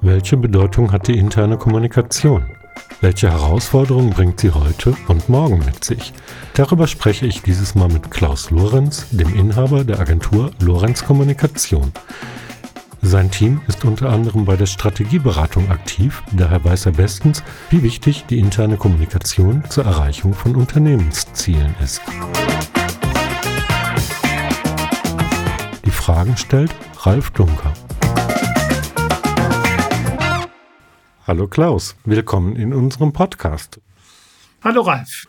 Welche Bedeutung hat die interne Kommunikation? Welche Herausforderungen bringt sie heute und morgen mit sich? Darüber spreche ich dieses Mal mit Klaus Lorenz, dem Inhaber der Agentur Lorenz Kommunikation. Sein Team ist unter anderem bei der Strategieberatung aktiv, daher weiß er bestens, wie wichtig die interne Kommunikation zur Erreichung von Unternehmenszielen ist. Fragen stellt Ralf Dunker. Hallo Klaus, willkommen in unserem Podcast. Hallo Ralf.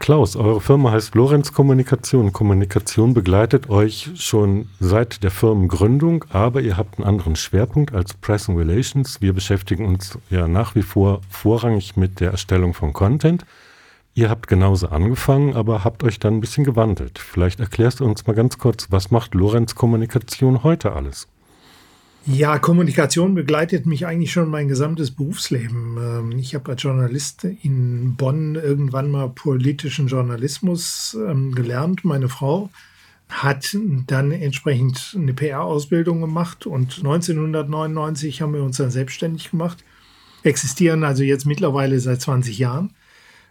Klaus, eure Firma heißt Lorenz Kommunikation. Kommunikation begleitet euch schon seit der Firmengründung, aber ihr habt einen anderen Schwerpunkt als Press and Relations. Wir beschäftigen uns ja nach wie vor vorrangig mit der Erstellung von Content. Ihr habt genauso angefangen, aber habt euch dann ein bisschen gewandelt. Vielleicht erklärst du uns mal ganz kurz, was macht Lorenz Kommunikation heute alles? Ja, Kommunikation begleitet mich eigentlich schon mein gesamtes Berufsleben. Ähm, ich habe als Journalist in Bonn irgendwann mal politischen Journalismus ähm, gelernt. Meine Frau hat dann entsprechend eine PR-Ausbildung gemacht und 1999 haben wir uns dann selbstständig gemacht, existieren also jetzt mittlerweile seit 20 Jahren.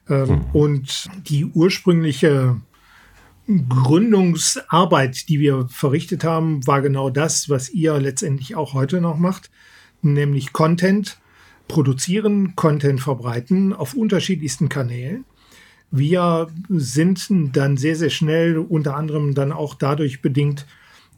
Mhm. Und die ursprüngliche Gründungsarbeit, die wir verrichtet haben, war genau das, was ihr letztendlich auch heute noch macht, nämlich Content produzieren, Content verbreiten auf unterschiedlichsten Kanälen. Wir sind dann sehr, sehr schnell, unter anderem dann auch dadurch bedingt,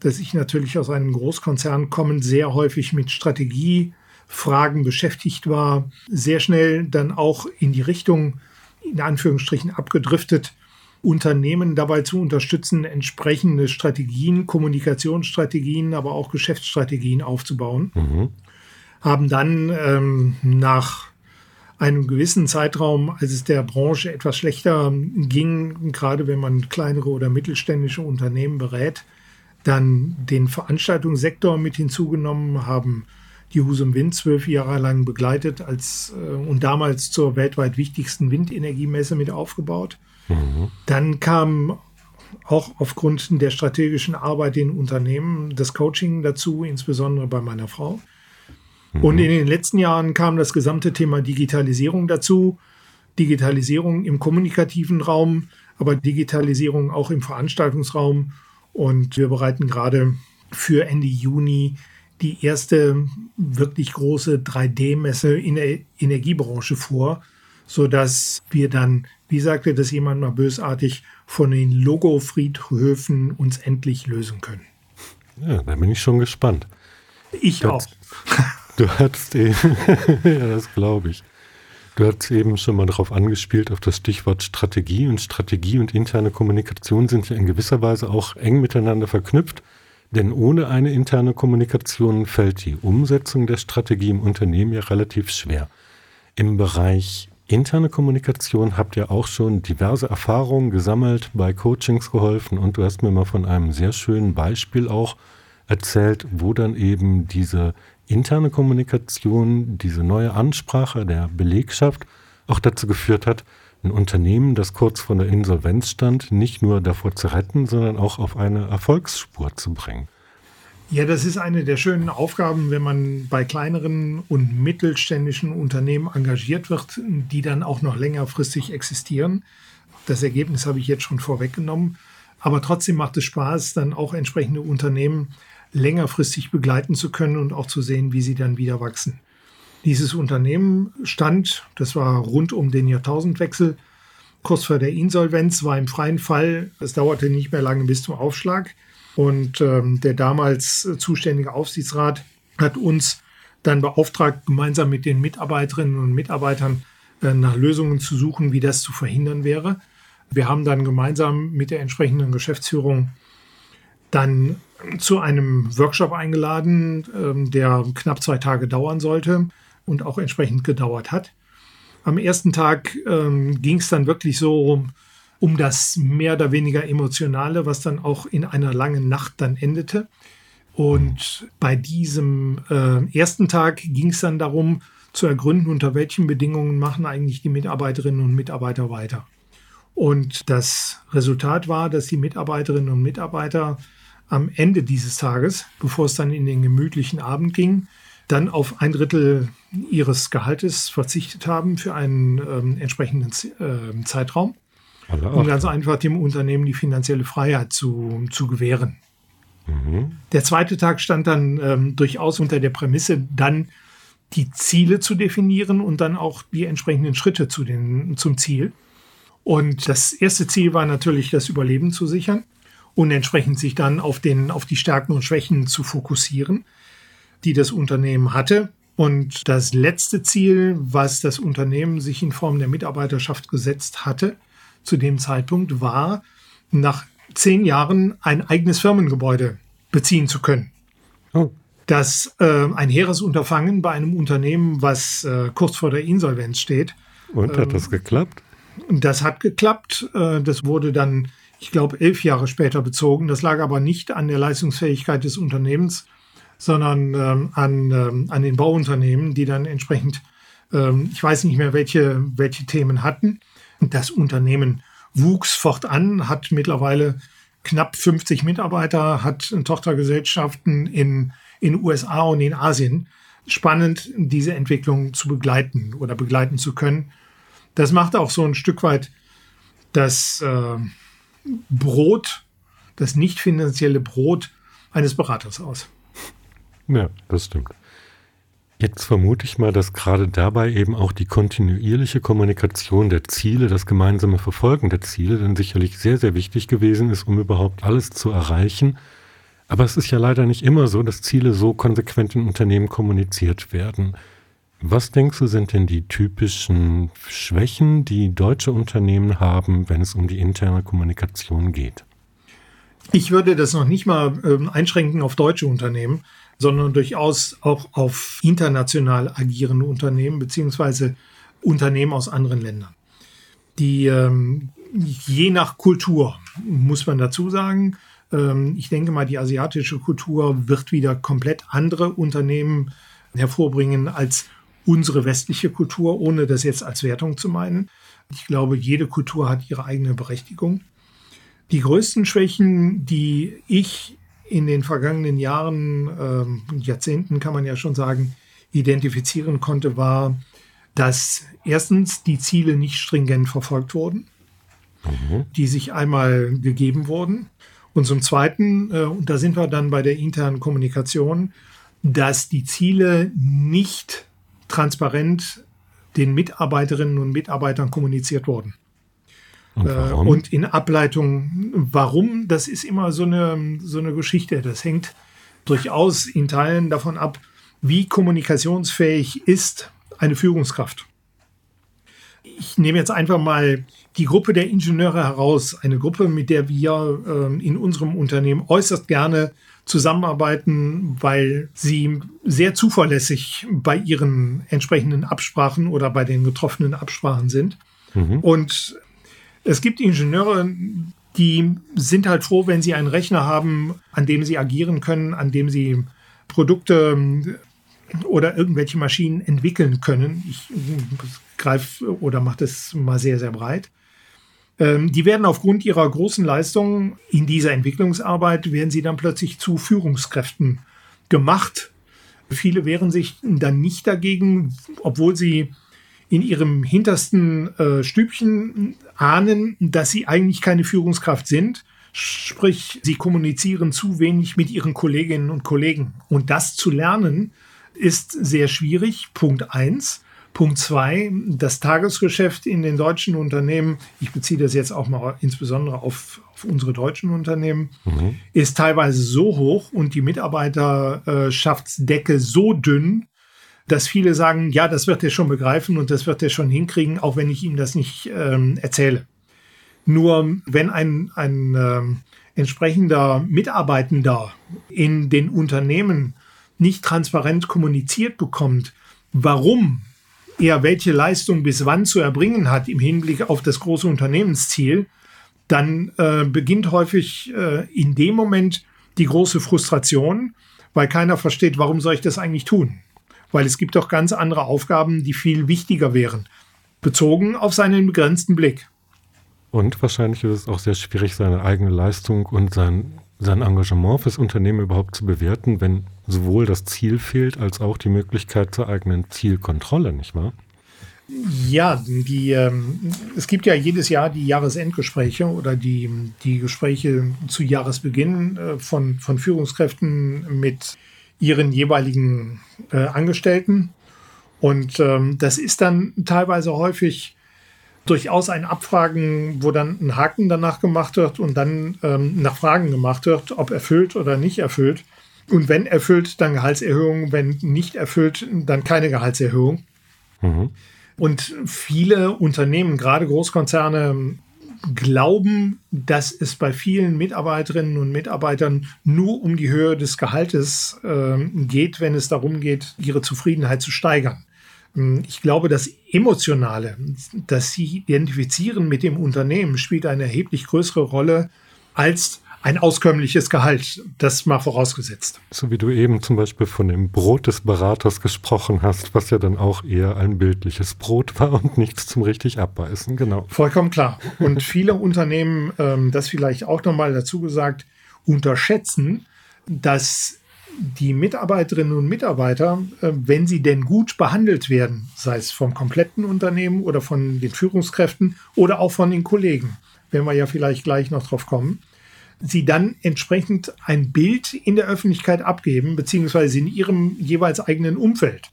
dass ich natürlich aus einem Großkonzern komme, sehr häufig mit Strategiefragen beschäftigt war, sehr schnell dann auch in die Richtung, in Anführungsstrichen, abgedriftet, Unternehmen dabei zu unterstützen, entsprechende Strategien, Kommunikationsstrategien, aber auch Geschäftsstrategien aufzubauen. Mhm. Haben dann ähm, nach einem gewissen Zeitraum, als es der Branche etwas schlechter ging, gerade wenn man kleinere oder mittelständische Unternehmen berät, dann den Veranstaltungssektor mit hinzugenommen, haben die Husum Wind zwölf Jahre lang begleitet als, äh, und damals zur weltweit wichtigsten Windenergiemesse mit aufgebaut dann kam auch aufgrund der strategischen Arbeit in Unternehmen das Coaching dazu, insbesondere bei meiner Frau. Mhm. Und in den letzten Jahren kam das gesamte Thema Digitalisierung dazu. Digitalisierung im kommunikativen Raum, aber Digitalisierung auch im Veranstaltungsraum. Und wir bereiten gerade für Ende Juni die erste wirklich große 3D-Messe in der Energiebranche vor, sodass wir dann wie sagte das jemand mal bösartig, von den Logo-Friedhöfen uns endlich lösen können. Ja, da bin ich schon gespannt. Ich du auch. du hattest eben, ja, das glaube ich. Du hast eben schon mal darauf angespielt, auf das Stichwort Strategie. Und Strategie und interne Kommunikation sind ja in gewisser Weise auch eng miteinander verknüpft. Denn ohne eine interne Kommunikation fällt die Umsetzung der Strategie im Unternehmen ja relativ schwer. Im Bereich Interne Kommunikation habt ihr auch schon diverse Erfahrungen gesammelt, bei Coachings geholfen und du hast mir mal von einem sehr schönen Beispiel auch erzählt, wo dann eben diese interne Kommunikation, diese neue Ansprache der Belegschaft auch dazu geführt hat, ein Unternehmen, das kurz vor der Insolvenz stand, nicht nur davor zu retten, sondern auch auf eine Erfolgsspur zu bringen. Ja, das ist eine der schönen Aufgaben, wenn man bei kleineren und mittelständischen Unternehmen engagiert wird, die dann auch noch längerfristig existieren. Das Ergebnis habe ich jetzt schon vorweggenommen. Aber trotzdem macht es Spaß, dann auch entsprechende Unternehmen längerfristig begleiten zu können und auch zu sehen, wie sie dann wieder wachsen. Dieses Unternehmen stand, das war rund um den Jahrtausendwechsel, kurz vor der Insolvenz, war im freien Fall. Es dauerte nicht mehr lange bis zum Aufschlag. Und ähm, der damals zuständige Aufsichtsrat hat uns dann beauftragt, gemeinsam mit den Mitarbeiterinnen und Mitarbeitern äh, nach Lösungen zu suchen, wie das zu verhindern wäre. Wir haben dann gemeinsam mit der entsprechenden Geschäftsführung dann zu einem Workshop eingeladen, ähm, der knapp zwei Tage dauern sollte und auch entsprechend gedauert hat. Am ersten Tag ähm, ging es dann wirklich so um das mehr oder weniger Emotionale, was dann auch in einer langen Nacht dann endete. Und bei diesem äh, ersten Tag ging es dann darum, zu ergründen, unter welchen Bedingungen machen eigentlich die Mitarbeiterinnen und Mitarbeiter weiter. Und das Resultat war, dass die Mitarbeiterinnen und Mitarbeiter am Ende dieses Tages, bevor es dann in den gemütlichen Abend ging, dann auf ein Drittel ihres Gehaltes verzichtet haben für einen ähm, entsprechenden äh, Zeitraum, um ganz einfach dem Unternehmen die finanzielle Freiheit zu, zu gewähren. Mhm. Der zweite Tag stand dann ähm, durchaus unter der Prämisse, dann die Ziele zu definieren und dann auch die entsprechenden Schritte zu den, zum Ziel. Und das erste Ziel war natürlich, das Überleben zu sichern und entsprechend sich dann auf, den, auf die Stärken und Schwächen zu fokussieren, die das Unternehmen hatte. Und das letzte Ziel, was das Unternehmen sich in Form der Mitarbeiterschaft gesetzt hatte, zu dem Zeitpunkt war, nach zehn Jahren ein eigenes Firmengebäude beziehen zu können. Oh. Das äh, ein hehres Unterfangen bei einem Unternehmen, was äh, kurz vor der Insolvenz steht. Und hat ähm, das geklappt? Das hat geklappt. Äh, das wurde dann, ich glaube, elf Jahre später bezogen. Das lag aber nicht an der Leistungsfähigkeit des Unternehmens, sondern ähm, an, ähm, an den Bauunternehmen, die dann entsprechend, ähm, ich weiß nicht mehr, welche, welche Themen hatten. Das Unternehmen wuchs fortan, hat mittlerweile knapp 50 Mitarbeiter, hat Tochtergesellschaften in in USA und in Asien. Spannend, diese Entwicklung zu begleiten oder begleiten zu können. Das macht auch so ein Stück weit das äh, Brot, das nicht finanzielle Brot eines Beraters aus. Ja, das stimmt. Jetzt vermute ich mal, dass gerade dabei eben auch die kontinuierliche Kommunikation der Ziele, das gemeinsame Verfolgen der Ziele dann sicherlich sehr, sehr wichtig gewesen ist, um überhaupt alles zu erreichen. Aber es ist ja leider nicht immer so, dass Ziele so konsequent in Unternehmen kommuniziert werden. Was denkst du, sind denn die typischen Schwächen, die deutsche Unternehmen haben, wenn es um die interne Kommunikation geht? Ich würde das noch nicht mal äh, einschränken auf deutsche Unternehmen sondern durchaus auch auf international agierende Unternehmen beziehungsweise Unternehmen aus anderen Ländern. Die ähm, je nach Kultur muss man dazu sagen, ähm, ich denke mal, die asiatische Kultur wird wieder komplett andere Unternehmen hervorbringen als unsere westliche Kultur, ohne das jetzt als Wertung zu meinen. Ich glaube, jede Kultur hat ihre eigene Berechtigung. Die größten Schwächen, die ich in den vergangenen Jahren, äh, Jahrzehnten kann man ja schon sagen, identifizieren konnte, war, dass erstens die Ziele nicht stringent verfolgt wurden, mhm. die sich einmal gegeben wurden. Und zum Zweiten, äh, und da sind wir dann bei der internen Kommunikation, dass die Ziele nicht transparent den Mitarbeiterinnen und Mitarbeitern kommuniziert wurden. Und, äh, und, in Ableitung, warum, das ist immer so eine, so eine Geschichte. Das hängt durchaus in Teilen davon ab, wie kommunikationsfähig ist eine Führungskraft. Ich nehme jetzt einfach mal die Gruppe der Ingenieure heraus, eine Gruppe, mit der wir äh, in unserem Unternehmen äußerst gerne zusammenarbeiten, weil sie sehr zuverlässig bei ihren entsprechenden Absprachen oder bei den getroffenen Absprachen sind. Mhm. Und es gibt Ingenieure, die sind halt froh, wenn sie einen Rechner haben, an dem sie agieren können, an dem sie Produkte ähm, oder irgendwelche Maschinen entwickeln können. Ich greife oder mache das mal sehr, sehr breit. Ähm, die werden aufgrund ihrer großen Leistung in dieser Entwicklungsarbeit, werden sie dann plötzlich zu Führungskräften gemacht. Viele wehren sich dann nicht dagegen, obwohl sie in ihrem hintersten äh, Stübchen ahnen, dass sie eigentlich keine Führungskraft sind. Sprich, sie kommunizieren zu wenig mit ihren Kolleginnen und Kollegen. Und das zu lernen ist sehr schwierig. Punkt eins. Punkt zwei, das Tagesgeschäft in den deutschen Unternehmen, ich beziehe das jetzt auch mal insbesondere auf, auf unsere deutschen Unternehmen, mhm. ist teilweise so hoch und die Mitarbeiterschaftsdecke so dünn, dass viele sagen, ja, das wird er schon begreifen und das wird er schon hinkriegen, auch wenn ich ihm das nicht ähm, erzähle. Nur wenn ein, ein ähm, entsprechender Mitarbeitender in den Unternehmen nicht transparent kommuniziert bekommt, warum er welche Leistung bis wann zu erbringen hat im Hinblick auf das große Unternehmensziel, dann äh, beginnt häufig äh, in dem Moment die große Frustration, weil keiner versteht, warum soll ich das eigentlich tun? Weil es gibt doch ganz andere Aufgaben, die viel wichtiger wären, bezogen auf seinen begrenzten Blick. Und wahrscheinlich ist es auch sehr schwierig, seine eigene Leistung und sein, sein Engagement fürs Unternehmen überhaupt zu bewerten, wenn sowohl das Ziel fehlt, als auch die Möglichkeit zur eigenen Zielkontrolle, nicht wahr? Ja, die, ähm, es gibt ja jedes Jahr die Jahresendgespräche oder die, die Gespräche zu Jahresbeginn äh, von, von Führungskräften mit ihren jeweiligen äh, Angestellten. Und ähm, das ist dann teilweise häufig durchaus ein Abfragen, wo dann ein Haken danach gemacht wird und dann ähm, nach Fragen gemacht wird, ob erfüllt oder nicht erfüllt. Und wenn erfüllt, dann Gehaltserhöhung, wenn nicht erfüllt, dann keine Gehaltserhöhung. Mhm. Und viele Unternehmen, gerade Großkonzerne, glauben, dass es bei vielen Mitarbeiterinnen und Mitarbeitern nur um die Höhe des Gehaltes äh, geht, wenn es darum geht, ihre Zufriedenheit zu steigern. Ähm, ich glaube, das Emotionale, das Sie identifizieren mit dem Unternehmen, spielt eine erheblich größere Rolle als ein auskömmliches Gehalt, das mal vorausgesetzt. So wie du eben zum Beispiel von dem Brot des Beraters gesprochen hast, was ja dann auch eher ein bildliches Brot war und nichts zum richtig abbeißen, genau. Vollkommen klar. Und viele Unternehmen, ähm, das vielleicht auch nochmal dazu gesagt, unterschätzen, dass die Mitarbeiterinnen und Mitarbeiter, äh, wenn sie denn gut behandelt werden, sei es vom kompletten Unternehmen oder von den Führungskräften oder auch von den Kollegen, wenn wir ja vielleicht gleich noch drauf kommen, sie dann entsprechend ein Bild in der Öffentlichkeit abgeben, beziehungsweise in ihrem jeweils eigenen Umfeld.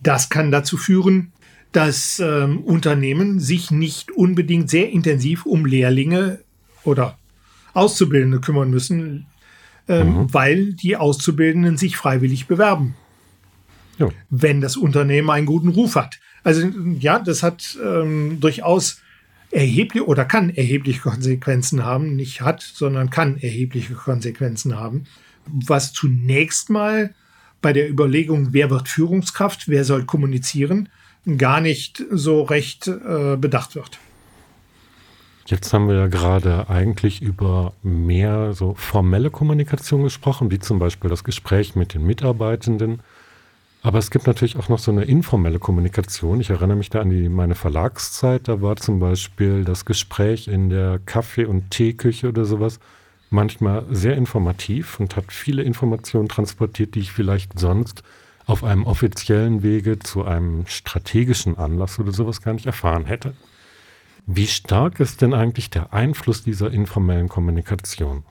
Das kann dazu führen, dass ähm, Unternehmen sich nicht unbedingt sehr intensiv um Lehrlinge oder Auszubildende kümmern müssen, ähm, mhm. weil die Auszubildenden sich freiwillig bewerben. Ja. Wenn das Unternehmen einen guten Ruf hat. Also ja, das hat ähm, durchaus erhebliche oder kann erhebliche Konsequenzen haben, nicht hat, sondern kann erhebliche Konsequenzen haben, was zunächst mal bei der Überlegung, wer wird Führungskraft, wer soll kommunizieren, gar nicht so recht äh, bedacht wird. Jetzt haben wir ja gerade eigentlich über mehr so formelle Kommunikation gesprochen, wie zum Beispiel das Gespräch mit den Mitarbeitenden aber es gibt natürlich auch noch so eine informelle Kommunikation. Ich erinnere mich da an die, meine Verlagszeit. Da war zum Beispiel das Gespräch in der Kaffee- und Teeküche oder sowas manchmal sehr informativ und hat viele Informationen transportiert, die ich vielleicht sonst auf einem offiziellen Wege zu einem strategischen Anlass oder sowas gar nicht erfahren hätte. Wie stark ist denn eigentlich der Einfluss dieser informellen Kommunikation?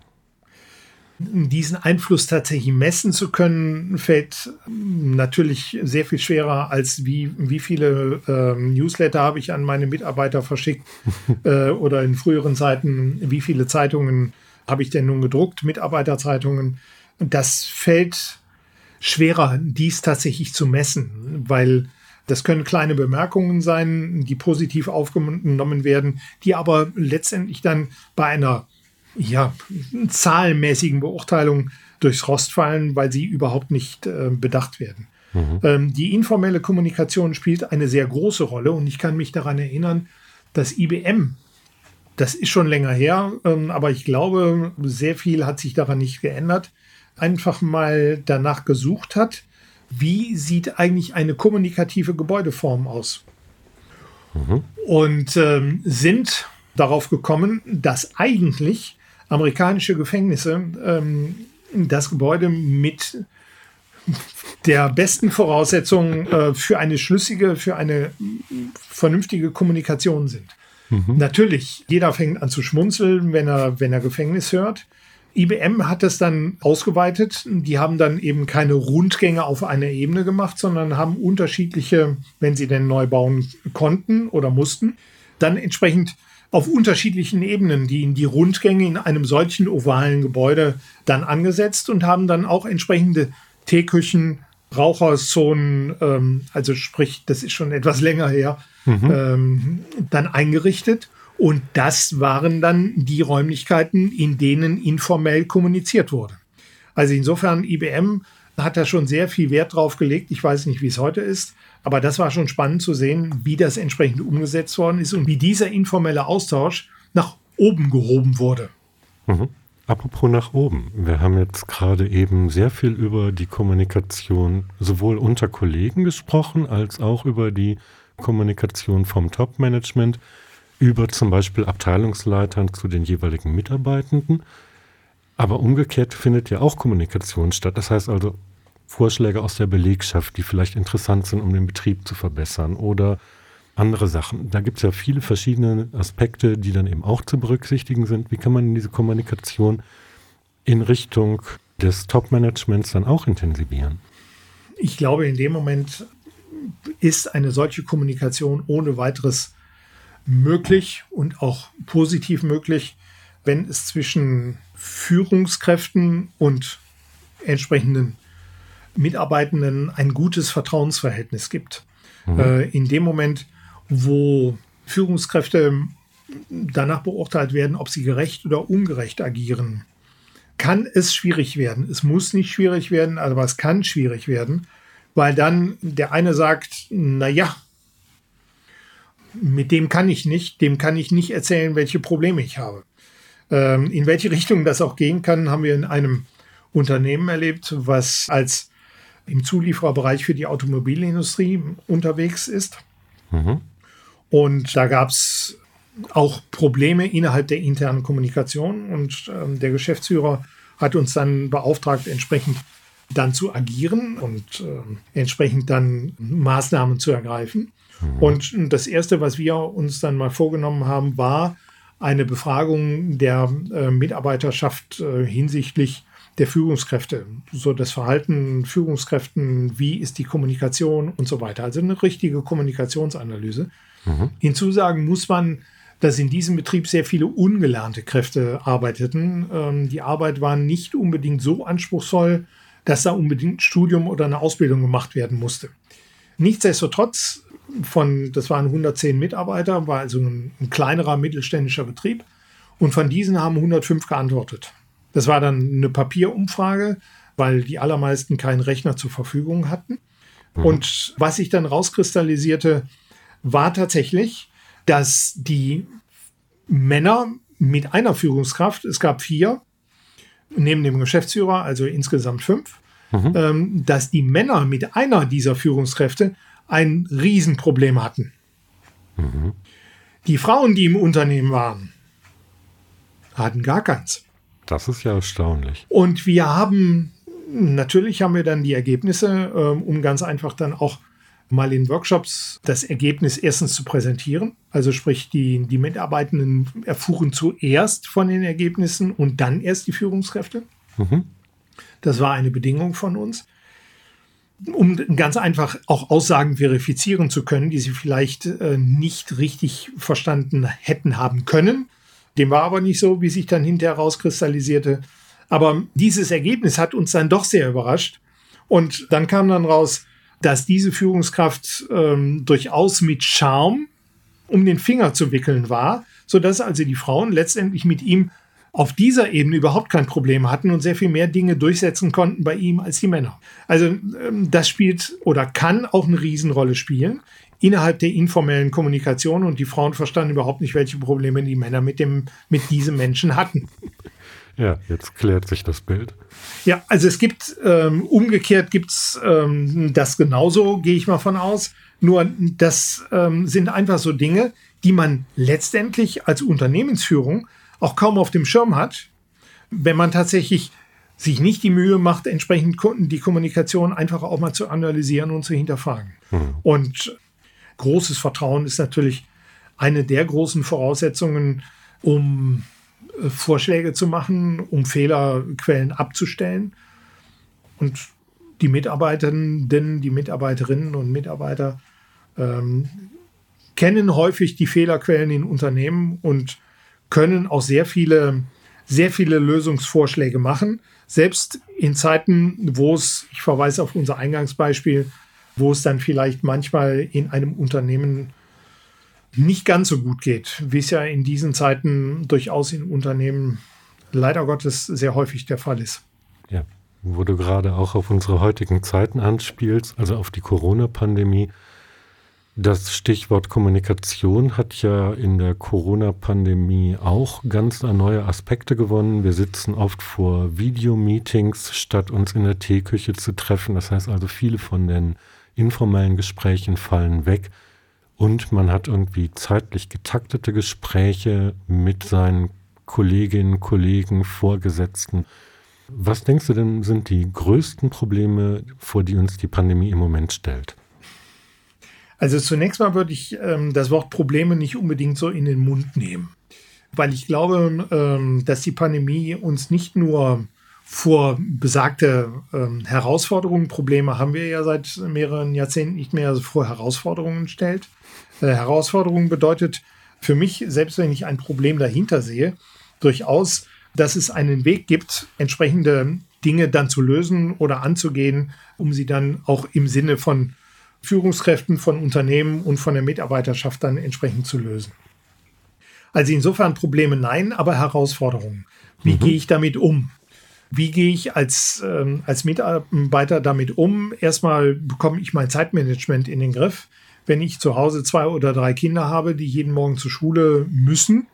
Diesen Einfluss tatsächlich messen zu können, fällt natürlich sehr viel schwerer, als wie, wie viele äh, Newsletter habe ich an meine Mitarbeiter verschickt äh, oder in früheren Zeiten, wie viele Zeitungen habe ich denn nun gedruckt, Mitarbeiterzeitungen. Das fällt schwerer, dies tatsächlich zu messen, weil das können kleine Bemerkungen sein, die positiv aufgenommen werden, die aber letztendlich dann bei einer ja, zahlenmäßigen Beurteilung durchs Rost fallen, weil sie überhaupt nicht äh, bedacht werden. Mhm. Ähm, die informelle Kommunikation spielt eine sehr große Rolle und ich kann mich daran erinnern, dass IBM, das ist schon länger her, ähm, aber ich glaube, sehr viel hat sich daran nicht geändert, einfach mal danach gesucht hat, wie sieht eigentlich eine kommunikative Gebäudeform aus? Mhm. Und ähm, sind darauf gekommen, dass eigentlich amerikanische Gefängnisse ähm, das Gebäude mit der besten Voraussetzung äh, für eine schlüssige, für eine vernünftige Kommunikation sind. Mhm. Natürlich, jeder fängt an zu schmunzeln, wenn er, wenn er Gefängnis hört. IBM hat es dann ausgeweitet. Die haben dann eben keine Rundgänge auf einer Ebene gemacht, sondern haben unterschiedliche, wenn sie denn neu bauen konnten oder mussten, dann entsprechend auf unterschiedlichen Ebenen, die in die Rundgänge in einem solchen ovalen Gebäude dann angesetzt und haben dann auch entsprechende Teeküchen, Raucherzonen, ähm, also sprich, das ist schon etwas länger her, mhm. ähm, dann eingerichtet. Und das waren dann die Räumlichkeiten, in denen informell kommuniziert wurde. Also insofern, IBM hat da schon sehr viel Wert drauf gelegt. Ich weiß nicht, wie es heute ist. Aber das war schon spannend zu sehen, wie das entsprechend umgesetzt worden ist und wie dieser informelle Austausch nach oben gehoben wurde. Mhm. Apropos nach oben. Wir haben jetzt gerade eben sehr viel über die Kommunikation sowohl unter Kollegen gesprochen, als auch über die Kommunikation vom Top-Management, über zum Beispiel Abteilungsleitern zu den jeweiligen Mitarbeitenden. Aber umgekehrt findet ja auch Kommunikation statt. Das heißt also Vorschläge aus der Belegschaft, die vielleicht interessant sind, um den Betrieb zu verbessern oder andere Sachen. Da gibt es ja viele verschiedene Aspekte, die dann eben auch zu berücksichtigen sind. Wie kann man diese Kommunikation in Richtung des Top-Managements dann auch intensivieren? Ich glaube, in dem Moment ist eine solche Kommunikation ohne weiteres möglich und auch positiv möglich, wenn es zwischen Führungskräften und entsprechenden Mitarbeitenden ein gutes Vertrauensverhältnis gibt. Mhm. Äh, in dem Moment, wo Führungskräfte danach beurteilt werden, ob sie gerecht oder ungerecht agieren, kann es schwierig werden. Es muss nicht schwierig werden, aber es kann schwierig werden, weil dann der eine sagt, na ja, mit dem kann ich nicht, dem kann ich nicht erzählen, welche Probleme ich habe. Ähm, in welche Richtung das auch gehen kann, haben wir in einem Unternehmen erlebt, was als im Zuliefererbereich für die Automobilindustrie unterwegs ist. Mhm. Und da gab es auch Probleme innerhalb der internen Kommunikation. Und ähm, der Geschäftsführer hat uns dann beauftragt, entsprechend dann zu agieren und äh, entsprechend dann Maßnahmen zu ergreifen. Mhm. Und das Erste, was wir uns dann mal vorgenommen haben, war eine Befragung der äh, Mitarbeiterschaft äh, hinsichtlich der Führungskräfte, so das Verhalten Führungskräften, wie ist die Kommunikation und so weiter. Also eine richtige Kommunikationsanalyse. Mhm. Hinzusagen muss man, dass in diesem Betrieb sehr viele ungelernte Kräfte arbeiteten. Ähm, die Arbeit war nicht unbedingt so anspruchsvoll, dass da unbedingt ein Studium oder eine Ausbildung gemacht werden musste. Nichtsdestotrotz von, das waren 110 Mitarbeiter, war also ein, ein kleinerer mittelständischer Betrieb. Und von diesen haben 105 geantwortet. Das war dann eine Papierumfrage, weil die allermeisten keinen Rechner zur Verfügung hatten. Mhm. Und was sich dann rauskristallisierte, war tatsächlich, dass die Männer mit einer Führungskraft, es gab vier, neben dem Geschäftsführer, also insgesamt fünf, mhm. ähm, dass die Männer mit einer dieser Führungskräfte ein Riesenproblem hatten. Mhm. Die Frauen, die im Unternehmen waren, hatten gar keins. Das ist ja erstaunlich. Und wir haben, natürlich haben wir dann die Ergebnisse, ähm, um ganz einfach dann auch mal in Workshops das Ergebnis erstens zu präsentieren. Also sprich, die, die Mitarbeitenden erfuhren zuerst von den Ergebnissen und dann erst die Führungskräfte. Mhm. Das war eine Bedingung von uns. Um ganz einfach auch Aussagen verifizieren zu können, die sie vielleicht äh, nicht richtig verstanden hätten haben können. Dem war aber nicht so, wie sich dann hinterher rauskristallisierte. Aber dieses Ergebnis hat uns dann doch sehr überrascht. Und dann kam dann raus, dass diese Führungskraft ähm, durchaus mit Charme um den Finger zu wickeln war, sodass also die Frauen letztendlich mit ihm auf dieser Ebene überhaupt kein Problem hatten und sehr viel mehr Dinge durchsetzen konnten bei ihm als die Männer. Also ähm, das spielt oder kann auch eine Riesenrolle spielen innerhalb der informellen Kommunikation und die Frauen verstanden überhaupt nicht, welche Probleme die Männer mit, dem, mit diesem Menschen hatten. Ja, jetzt klärt sich das Bild. Ja, also es gibt, ähm, umgekehrt gibt es ähm, das genauso, gehe ich mal von aus. Nur das ähm, sind einfach so Dinge, die man letztendlich als Unternehmensführung auch kaum auf dem Schirm hat, wenn man tatsächlich sich nicht die Mühe macht, entsprechend Kunden die Kommunikation einfach auch mal zu analysieren und zu hinterfragen. Mhm. Und großes Vertrauen ist natürlich eine der großen Voraussetzungen, um äh, Vorschläge zu machen, um Fehlerquellen abzustellen. Und die Mitarbeiterinnen, die Mitarbeiterinnen und Mitarbeiter ähm, kennen häufig die Fehlerquellen in Unternehmen und können auch sehr viele, sehr viele Lösungsvorschläge machen. Selbst in Zeiten, wo es, ich verweise auf unser Eingangsbeispiel, wo es dann vielleicht manchmal in einem Unternehmen nicht ganz so gut geht, wie es ja in diesen Zeiten durchaus in Unternehmen leider Gottes sehr häufig der Fall ist. Ja, wo du gerade auch auf unsere heutigen Zeiten anspielst, also auf die Corona-Pandemie. Das Stichwort Kommunikation hat ja in der Corona-Pandemie auch ganz neue Aspekte gewonnen. Wir sitzen oft vor Videomeetings, statt uns in der Teeküche zu treffen. Das heißt also, viele von den informellen Gesprächen fallen weg und man hat irgendwie zeitlich getaktete Gespräche mit seinen Kolleginnen, Kollegen, Vorgesetzten. Was denkst du denn sind die größten Probleme, vor die uns die Pandemie im Moment stellt? Also zunächst mal würde ich ähm, das Wort Probleme nicht unbedingt so in den Mund nehmen, weil ich glaube, ähm, dass die Pandemie uns nicht nur vor besagte ähm, Herausforderungen, Probleme haben wir ja seit mehreren Jahrzehnten nicht mehr, also vor Herausforderungen stellt. Äh, Herausforderungen bedeutet für mich, selbst wenn ich ein Problem dahinter sehe, durchaus, dass es einen Weg gibt, entsprechende Dinge dann zu lösen oder anzugehen, um sie dann auch im Sinne von Führungskräften, von Unternehmen und von der Mitarbeiterschaft dann entsprechend zu lösen. Also insofern Probleme nein, aber Herausforderungen. Wie mhm. gehe ich damit um? Wie gehe ich als, ähm, als Mitarbeiter damit um? Erstmal bekomme ich mein Zeitmanagement in den Griff. Wenn ich zu Hause zwei oder drei Kinder habe, die jeden Morgen zur Schule müssen,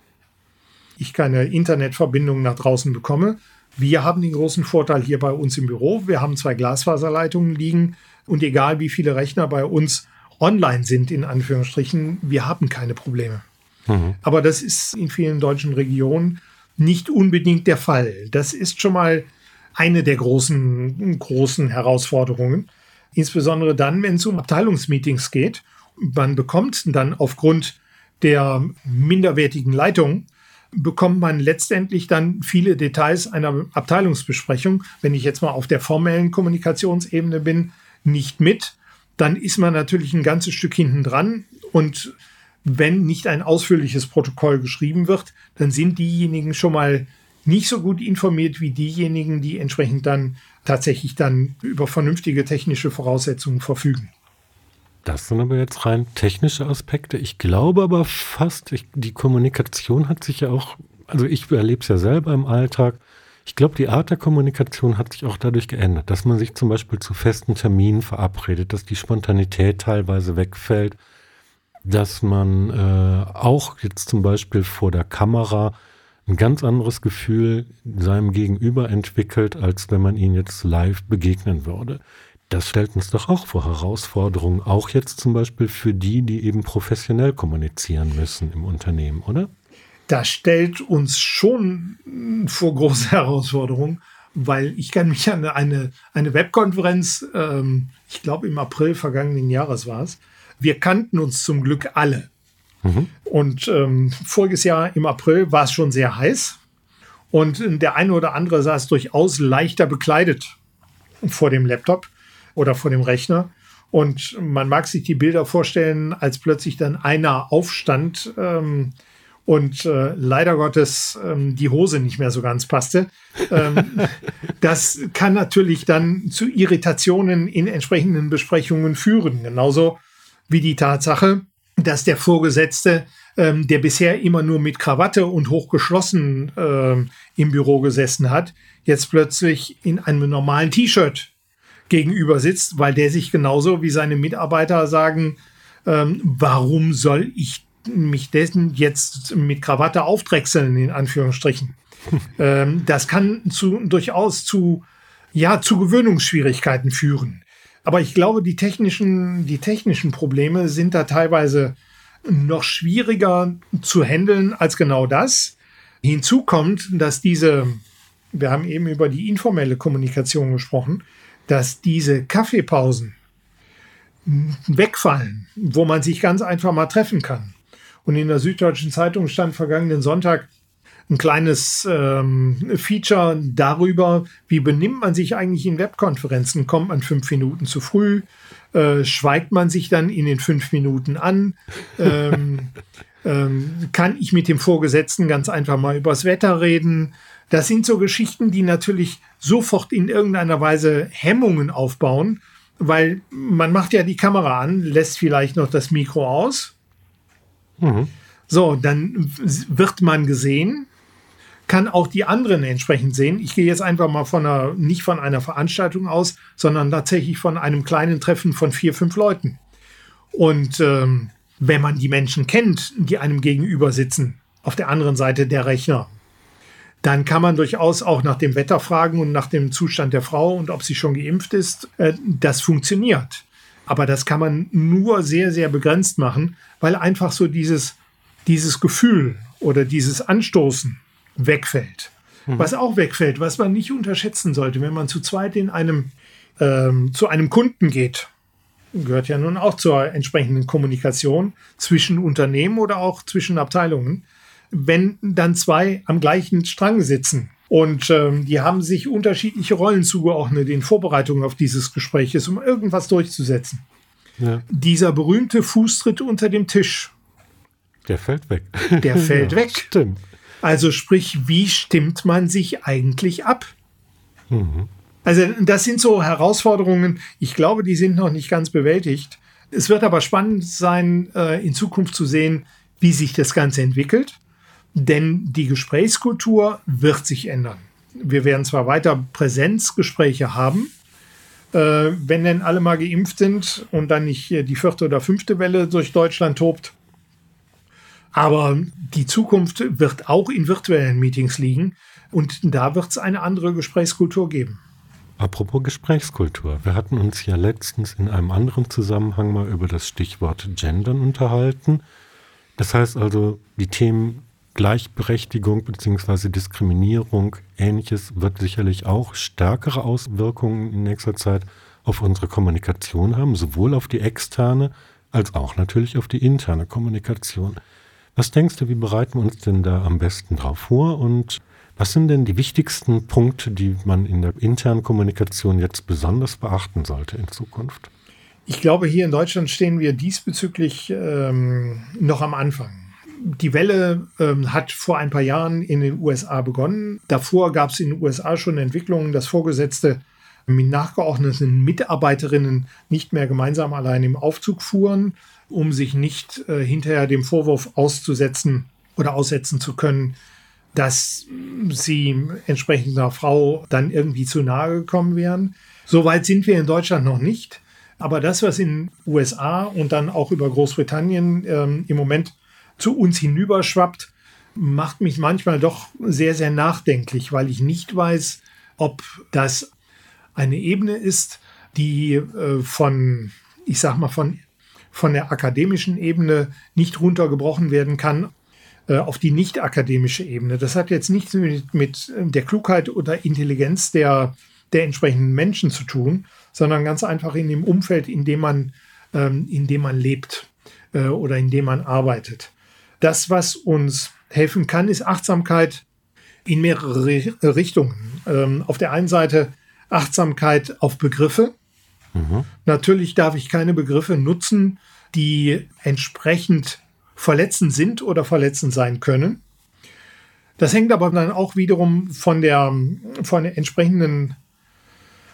ich keine Internetverbindung nach draußen bekomme. Wir haben den großen Vorteil hier bei uns im Büro. Wir haben zwei Glasfaserleitungen liegen und egal wie viele Rechner bei uns online sind, in Anführungsstrichen, wir haben keine Probleme. Mhm. Aber das ist in vielen deutschen Regionen nicht unbedingt der Fall. Das ist schon mal eine der großen, großen Herausforderungen. Insbesondere dann, wenn es um Abteilungsmeetings geht. Man bekommt dann aufgrund der minderwertigen Leitung bekommt man letztendlich dann viele Details einer Abteilungsbesprechung. Wenn ich jetzt mal auf der formellen Kommunikationsebene bin, nicht mit, dann ist man natürlich ein ganzes Stück hinten dran und wenn nicht ein ausführliches Protokoll geschrieben wird, dann sind diejenigen schon mal nicht so gut informiert wie diejenigen, die entsprechend dann tatsächlich dann über vernünftige technische Voraussetzungen verfügen. Das sind aber jetzt rein technische Aspekte. Ich glaube aber fast, ich, die Kommunikation hat sich ja auch, also ich erlebe es ja selber im Alltag, ich glaube, die Art der Kommunikation hat sich auch dadurch geändert, dass man sich zum Beispiel zu festen Terminen verabredet, dass die Spontanität teilweise wegfällt, dass man äh, auch jetzt zum Beispiel vor der Kamera ein ganz anderes Gefühl seinem Gegenüber entwickelt, als wenn man ihn jetzt live begegnen würde. Das stellt uns doch auch vor Herausforderungen, auch jetzt zum Beispiel für die, die eben professionell kommunizieren müssen im Unternehmen, oder? Das stellt uns schon vor große Herausforderungen, weil ich kann mich an eine, eine Webkonferenz, ähm, ich glaube im April vergangenen Jahres war es, wir kannten uns zum Glück alle. Mhm. Und ähm, voriges Jahr im April war es schon sehr heiß. Und der eine oder andere saß durchaus leichter bekleidet vor dem Laptop oder vor dem Rechner. Und man mag sich die Bilder vorstellen, als plötzlich dann einer aufstand ähm, und äh, leider Gottes ähm, die Hose nicht mehr so ganz passte. Ähm, das kann natürlich dann zu Irritationen in entsprechenden Besprechungen führen. Genauso wie die Tatsache, dass der Vorgesetzte, ähm, der bisher immer nur mit Krawatte und hochgeschlossen ähm, im Büro gesessen hat, jetzt plötzlich in einem normalen T-Shirt gegenüber sitzt, weil der sich genauso wie seine Mitarbeiter sagen, ähm, warum soll ich mich dessen jetzt mit Krawatte aufdrechseln, in Anführungsstrichen. ähm, das kann zu, durchaus zu, ja, zu Gewöhnungsschwierigkeiten führen. Aber ich glaube, die technischen, die technischen Probleme sind da teilweise noch schwieriger zu handeln als genau das. Hinzu kommt, dass diese, wir haben eben über die informelle Kommunikation gesprochen, dass diese Kaffeepausen wegfallen, wo man sich ganz einfach mal treffen kann. Und in der Süddeutschen Zeitung stand vergangenen Sonntag ein kleines ähm, Feature darüber, wie benimmt man sich eigentlich in Webkonferenzen. Kommt man fünf Minuten zu früh? Äh, schweigt man sich dann in den fünf Minuten an? Ähm, ähm, kann ich mit dem Vorgesetzten ganz einfach mal übers Wetter reden? Das sind so Geschichten, die natürlich sofort in irgendeiner Weise Hemmungen aufbauen, weil man macht ja die Kamera an, lässt vielleicht noch das Mikro aus. Mhm. So, dann wird man gesehen, kann auch die anderen entsprechend sehen. Ich gehe jetzt einfach mal von einer, nicht von einer Veranstaltung aus, sondern tatsächlich von einem kleinen Treffen von vier, fünf Leuten. Und ähm, wenn man die Menschen kennt, die einem gegenüber sitzen, auf der anderen Seite der Rechner, dann kann man durchaus auch nach dem Wetter fragen und nach dem Zustand der Frau und ob sie schon geimpft ist. Äh, das funktioniert. Aber das kann man nur sehr, sehr begrenzt machen, weil einfach so dieses, dieses Gefühl oder dieses Anstoßen wegfällt. Mhm. Was auch wegfällt, was man nicht unterschätzen sollte, wenn man zu zweit in einem, ähm, zu einem Kunden geht, gehört ja nun auch zur entsprechenden Kommunikation zwischen Unternehmen oder auch zwischen Abteilungen. Wenn dann zwei am gleichen Strang sitzen und ähm, die haben sich unterschiedliche Rollen zugeordnet in Vorbereitung auf dieses Gespräch, um irgendwas durchzusetzen. Ja. Dieser berühmte Fußtritt unter dem Tisch. Der fällt weg. Der fällt ja, weg. Stimmt. Also sprich, wie stimmt man sich eigentlich ab? Mhm. Also das sind so Herausforderungen, ich glaube, die sind noch nicht ganz bewältigt. Es wird aber spannend sein, äh, in Zukunft zu sehen, wie sich das Ganze entwickelt. Denn die Gesprächskultur wird sich ändern. Wir werden zwar weiter Präsenzgespräche haben, äh, wenn denn alle mal geimpft sind und dann nicht die vierte oder fünfte Welle durch Deutschland tobt. Aber die Zukunft wird auch in virtuellen Meetings liegen und da wird es eine andere Gesprächskultur geben. Apropos Gesprächskultur. Wir hatten uns ja letztens in einem anderen Zusammenhang mal über das Stichwort Gendern unterhalten. Das heißt also, die Themen Gleichberechtigung bzw. Diskriminierung, ähnliches wird sicherlich auch stärkere Auswirkungen in nächster Zeit auf unsere Kommunikation haben, sowohl auf die externe als auch natürlich auf die interne Kommunikation. Was denkst du, wie bereiten wir uns denn da am besten drauf vor und was sind denn die wichtigsten Punkte, die man in der internen Kommunikation jetzt besonders beachten sollte in Zukunft? Ich glaube, hier in Deutschland stehen wir diesbezüglich ähm, noch am Anfang. Die Welle ähm, hat vor ein paar Jahren in den USA begonnen. Davor gab es in den USA schon Entwicklungen, dass Vorgesetzte mit nachgeordneten Mitarbeiterinnen nicht mehr gemeinsam allein im Aufzug fuhren, um sich nicht äh, hinterher dem Vorwurf auszusetzen oder aussetzen zu können, dass sie entsprechender Frau dann irgendwie zu nahe gekommen wären. Soweit sind wir in Deutschland noch nicht. Aber das, was in USA und dann auch über Großbritannien ähm, im Moment zu uns hinüberschwappt, macht mich manchmal doch sehr, sehr nachdenklich, weil ich nicht weiß, ob das eine Ebene ist, die äh, von, ich sag mal, von, von der akademischen Ebene nicht runtergebrochen werden kann äh, auf die nicht akademische Ebene. Das hat jetzt nichts mit, mit der Klugheit oder Intelligenz der, der entsprechenden Menschen zu tun, sondern ganz einfach in dem Umfeld, in dem man, ähm, in dem man lebt äh, oder in dem man arbeitet. Das, was uns helfen kann, ist Achtsamkeit in mehrere Richtungen. Ähm, auf der einen Seite Achtsamkeit auf Begriffe. Mhm. Natürlich darf ich keine Begriffe nutzen, die entsprechend verletzend sind oder verletzend sein können. Das hängt aber dann auch wiederum von der, von der entsprechenden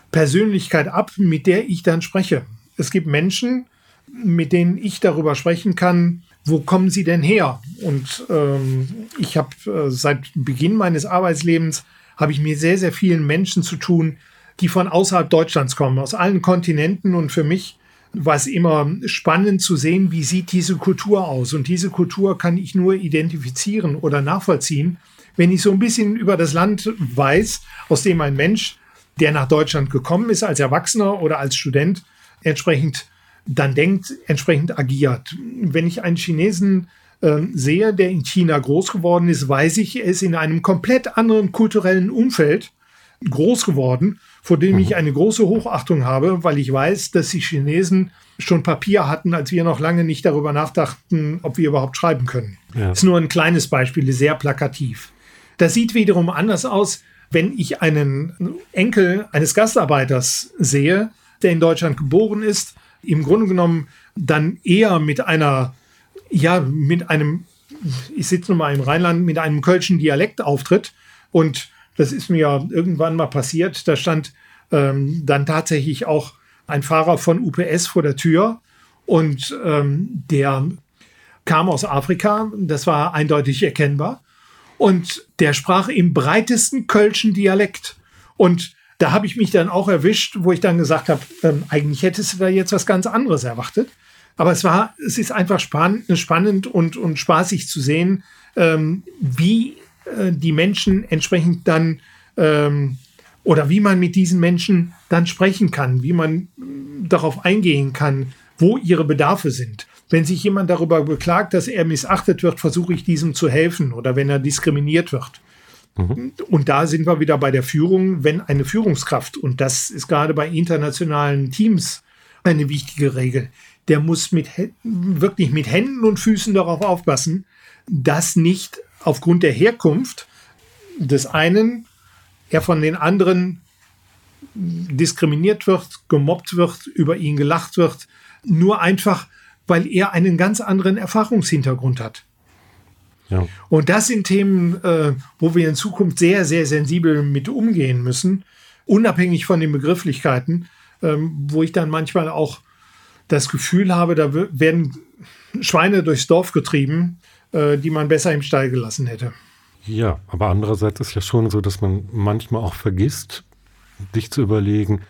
Persönlichkeit ab, mit der ich dann spreche. Es gibt Menschen, mit denen ich darüber sprechen kann, wo kommen sie denn her? Und ähm, ich habe äh, seit Beginn meines Arbeitslebens habe ich mir sehr, sehr vielen Menschen zu tun, die von außerhalb Deutschlands kommen, aus allen Kontinenten. Und für mich war es immer spannend zu sehen, wie sieht diese Kultur aus. Und diese Kultur kann ich nur identifizieren oder nachvollziehen, wenn ich so ein bisschen über das Land weiß, aus dem ein Mensch, der nach Deutschland gekommen ist, als Erwachsener oder als Student, entsprechend dann denkt, entsprechend agiert. Wenn ich einen Chinesen äh, sehe, der in China groß geworden ist, weiß ich, er ist in einem komplett anderen kulturellen Umfeld groß geworden vor dem ich mhm. eine große Hochachtung habe, weil ich weiß, dass die Chinesen schon Papier hatten, als wir noch lange nicht darüber nachdachten, ob wir überhaupt schreiben können. Ja. Das ist nur ein kleines Beispiel, sehr plakativ. Das sieht wiederum anders aus, wenn ich einen Enkel eines Gastarbeiters sehe, der in Deutschland geboren ist, im Grunde genommen dann eher mit einer, ja, mit einem, ich sitze nun mal im Rheinland, mit einem kölschen Dialekt auftritt und das ist mir ja irgendwann mal passiert. Da stand ähm, dann tatsächlich auch ein Fahrer von UPS vor der Tür und ähm, der kam aus Afrika. Das war eindeutig erkennbar. Und der sprach im breitesten kölschen Dialekt. Und da habe ich mich dann auch erwischt, wo ich dann gesagt habe, ähm, eigentlich hättest du da jetzt was ganz anderes erwartet. Aber es war, es ist einfach spann spannend und, und spaßig zu sehen, ähm, wie äh, die Menschen entsprechend dann ähm, oder wie man mit diesen Menschen dann sprechen kann, wie man äh, darauf eingehen kann, wo ihre Bedarfe sind. Wenn sich jemand darüber beklagt, dass er missachtet wird, versuche ich diesem zu helfen oder wenn er diskriminiert wird. Mhm. Und da sind wir wieder bei der Führung, wenn eine Führungskraft, und das ist gerade bei internationalen Teams eine wichtige Regel, der muss mit, wirklich mit Händen und Füßen darauf aufpassen, dass nicht aufgrund der Herkunft des einen er von den anderen diskriminiert wird, gemobbt wird, über ihn gelacht wird, nur einfach, weil er einen ganz anderen Erfahrungshintergrund hat. Ja. Und das sind Themen, äh, wo wir in Zukunft sehr, sehr sensibel mit umgehen müssen, unabhängig von den Begrifflichkeiten, ähm, wo ich dann manchmal auch das Gefühl habe, da werden Schweine durchs Dorf getrieben, äh, die man besser im Stall gelassen hätte. Ja, aber andererseits ist ja schon so, dass man manchmal auch vergisst, sich zu überlegen,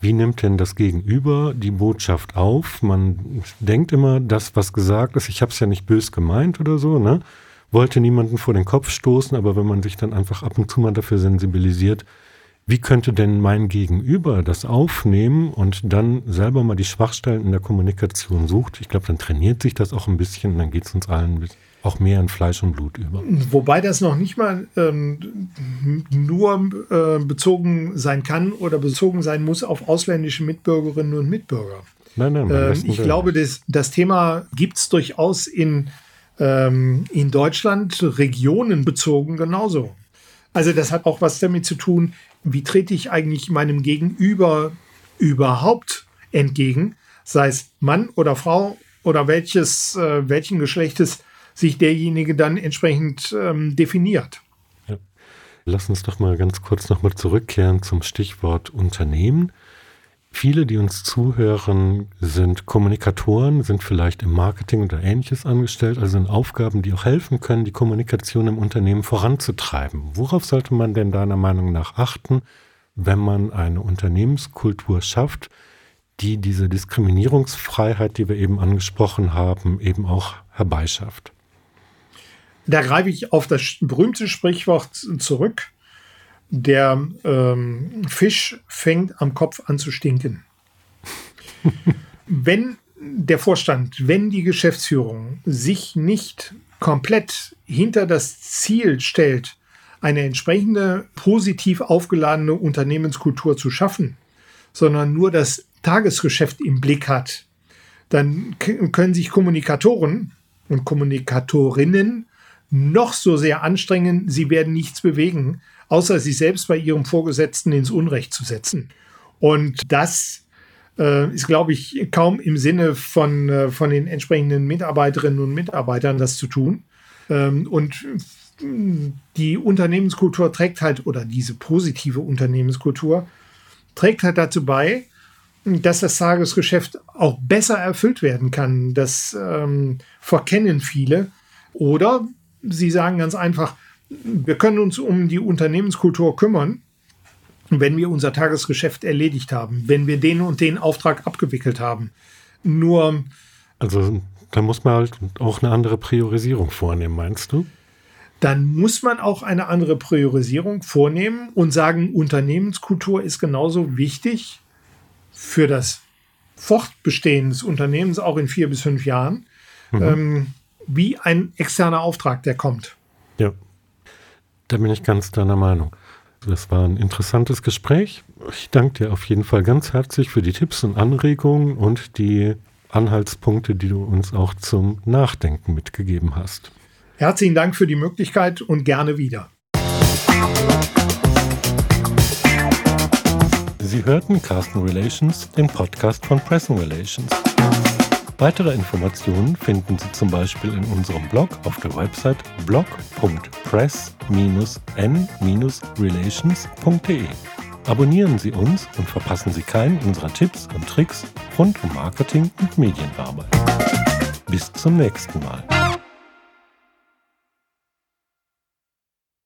wie nimmt denn das Gegenüber die Botschaft auf? Man denkt immer, das, was gesagt ist, ich habe es ja nicht bös gemeint oder so, ne? Wollte niemanden vor den Kopf stoßen, aber wenn man sich dann einfach ab und zu mal dafür sensibilisiert, wie könnte denn mein Gegenüber das aufnehmen und dann selber mal die Schwachstellen in der Kommunikation sucht, ich glaube, dann trainiert sich das auch ein bisschen und dann geht es uns allen auch mehr in Fleisch und Blut über. Wobei das noch nicht mal ähm, nur äh, bezogen sein kann oder bezogen sein muss auf ausländische Mitbürgerinnen und Mitbürger. Nein, nein, ähm, ich glaube, das, das Thema gibt es durchaus in, ähm, in Deutschland regionenbezogen genauso. Also das hat auch was damit zu tun, wie trete ich eigentlich meinem Gegenüber überhaupt entgegen, sei es Mann oder Frau oder welches, äh, welchen Geschlechtes sich derjenige dann entsprechend ähm, definiert. Lass uns doch mal ganz kurz nochmal zurückkehren zum Stichwort Unternehmen. Viele, die uns zuhören, sind Kommunikatoren, sind vielleicht im Marketing oder ähnliches angestellt, also in Aufgaben, die auch helfen können, die Kommunikation im Unternehmen voranzutreiben. Worauf sollte man denn deiner Meinung nach achten, wenn man eine Unternehmenskultur schafft, die diese Diskriminierungsfreiheit, die wir eben angesprochen haben, eben auch herbeischafft? Da greife ich auf das berühmte Sprichwort zurück. Der ähm, Fisch fängt am Kopf an zu stinken. wenn der Vorstand, wenn die Geschäftsführung sich nicht komplett hinter das Ziel stellt, eine entsprechende positiv aufgeladene Unternehmenskultur zu schaffen, sondern nur das Tagesgeschäft im Blick hat, dann können sich Kommunikatoren und Kommunikatorinnen noch so sehr anstrengen, sie werden nichts bewegen, außer sich selbst bei ihrem Vorgesetzten ins Unrecht zu setzen. Und das äh, ist, glaube ich, kaum im Sinne von, äh, von den entsprechenden Mitarbeiterinnen und Mitarbeitern, das zu tun. Ähm, und die Unternehmenskultur trägt halt, oder diese positive Unternehmenskultur trägt halt dazu bei, dass das Tagesgeschäft auch besser erfüllt werden kann. Das ähm, verkennen viele. Oder Sie sagen ganz einfach, wir können uns um die Unternehmenskultur kümmern, wenn wir unser Tagesgeschäft erledigt haben, wenn wir den und den Auftrag abgewickelt haben. Nur. Also da muss man halt auch eine andere Priorisierung vornehmen, meinst du? Dann muss man auch eine andere Priorisierung vornehmen und sagen, Unternehmenskultur ist genauso wichtig für das Fortbestehen des Unternehmens auch in vier bis fünf Jahren. Mhm. Ähm, wie ein externer Auftrag, der kommt. Ja, da bin ich ganz deiner Meinung. Das war ein interessantes Gespräch. Ich danke dir auf jeden Fall ganz herzlich für die Tipps und Anregungen und die Anhaltspunkte, die du uns auch zum Nachdenken mitgegeben hast. Herzlichen Dank für die Möglichkeit und gerne wieder. Sie hörten Carsten Relations, den Podcast von Pressing Relations. Weitere Informationen finden Sie zum Beispiel in unserem Blog auf der Website blog.press-n-relations.de. Abonnieren Sie uns und verpassen Sie keinen unserer Tipps und Tricks rund um Marketing und Medienarbeit. Bis zum nächsten Mal.